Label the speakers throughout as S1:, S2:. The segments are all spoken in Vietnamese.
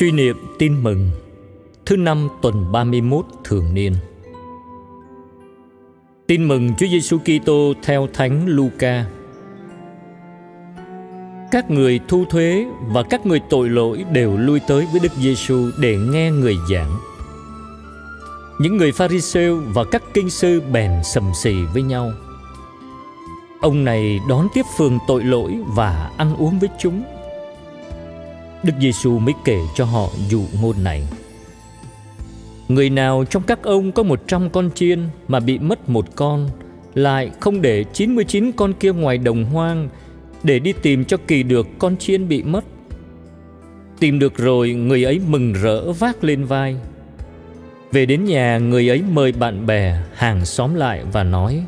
S1: Suy niệm tin mừng, Thứ năm tuần 31 thường niên Tin mừng Chúa Giêsu Kitô theo Thánh Luca. Các người thu thuế và các người tội lỗi đều lui tới với Đức Giêsu để nghe người giảng. Những người Pharisêu và các kinh sư bèn sầm xì với nhau. Ông này đón tiếp phường tội lỗi và ăn uống với chúng Đức Giêsu mới kể cho họ dụ ngôn này. Người nào trong các ông có một trăm con chiên mà bị mất một con, lại không để 99 con kia ngoài đồng hoang để đi tìm cho kỳ được con chiên bị mất. Tìm được rồi, người ấy mừng rỡ vác lên vai. Về đến nhà, người ấy mời bạn bè, hàng xóm lại và nói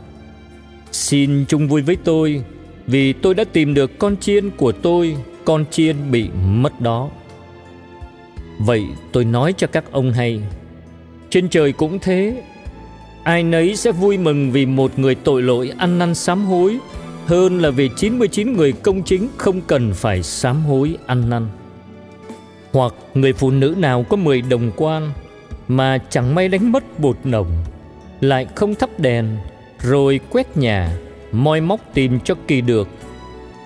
S1: Xin chung vui với tôi, vì tôi đã tìm được con chiên của tôi con chiên bị mất đó vậy tôi nói cho các ông hay trên trời cũng thế ai nấy sẽ vui mừng vì một người tội lỗi ăn năn sám hối hơn là vì 99 người công chính không cần phải sám hối ăn năn. Hoặc người phụ nữ nào có 10 đồng quan mà chẳng may đánh mất bột nồng, lại không thắp đèn, rồi quét nhà, moi móc tìm cho kỳ được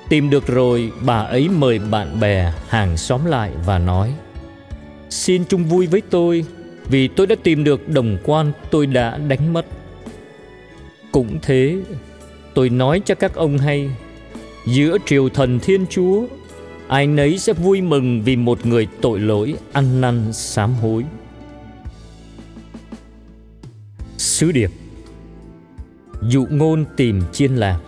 S1: Tìm được rồi, bà ấy mời bạn bè, hàng xóm lại và nói Xin chung vui với tôi vì tôi đã tìm được đồng quan tôi đã đánh mất. Cũng thế, tôi nói cho các ông hay, giữa triều thần Thiên Chúa, ai nấy sẽ vui mừng vì một người tội lỗi ăn năn sám hối. Sứ điệp Dụ ngôn tìm chiên lạc.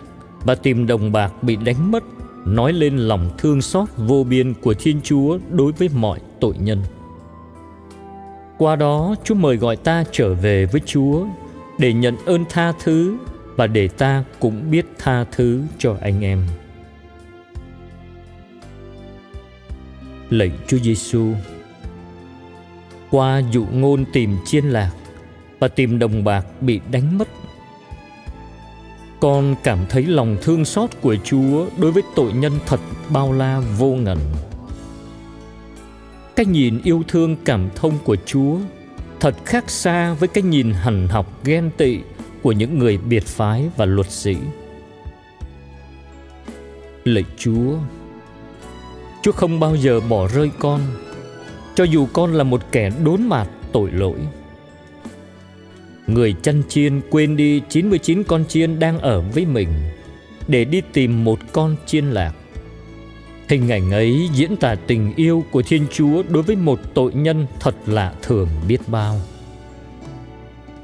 S1: Bà tìm đồng bạc bị đánh mất, Nói lên lòng thương xót vô biên của Thiên Chúa đối với mọi tội nhân. Qua đó, Chúa mời gọi ta trở về với Chúa Để nhận ơn tha thứ Và để ta cũng biết tha thứ cho anh em. Lạy Chúa Giêsu Qua dụ ngôn tìm chiên lạc Và tìm đồng bạc bị đánh mất con cảm thấy lòng thương xót của Chúa đối với tội nhân thật bao la vô ngần. Cái nhìn yêu thương cảm thông của Chúa thật khác xa với cái nhìn hằn học ghen tị của những người biệt phái và luật sĩ. Lạy Chúa, Chúa không bao giờ bỏ rơi con, cho dù con là một kẻ đốn mạt tội lỗi. Người chăn chiên quên đi 99 con chiên đang ở với mình, để đi tìm một con chiên lạc. Hình ảnh ấy diễn tả tình yêu của Thiên Chúa đối với một tội nhân thật lạ thường biết bao.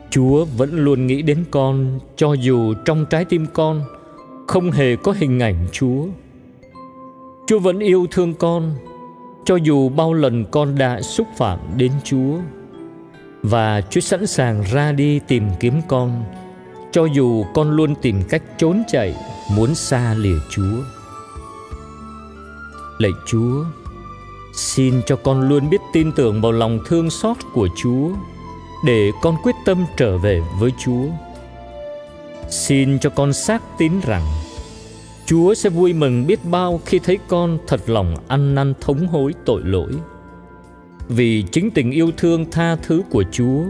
S1: Chúa vẫn luôn nghĩ đến con, cho dù trong trái tim con không hề có hình ảnh Chúa. Chúa vẫn yêu thương con, cho dù bao lần con đã xúc phạm đến Chúa và Chúa sẵn sàng ra đi tìm kiếm con cho dù con luôn tìm cách trốn chạy muốn xa lìa Chúa. Lạy Chúa, xin cho con luôn biết tin tưởng vào lòng thương xót của Chúa để con quyết tâm trở về với Chúa. Xin cho con xác tín rằng Chúa sẽ vui mừng biết bao khi thấy con thật lòng ăn năn thống hối tội lỗi vì chính tình yêu thương tha thứ của Chúa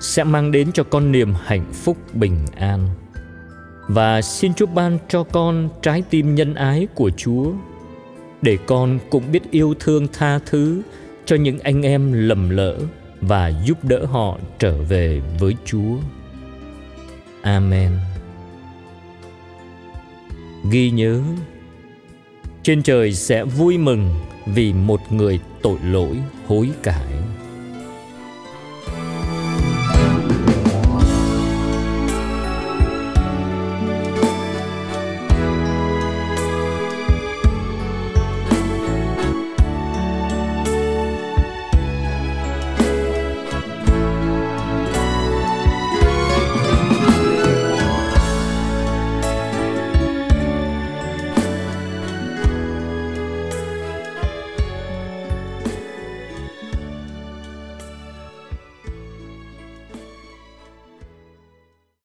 S1: sẽ mang đến cho con niềm hạnh phúc bình an. Và xin Chúa ban cho con trái tim nhân ái của Chúa, để con cũng biết yêu thương tha thứ cho những anh em lầm lỡ và giúp đỡ họ trở về với Chúa. Amen. Ghi nhớ, trên trời sẽ vui mừng vì một người tội lỗi hối cải.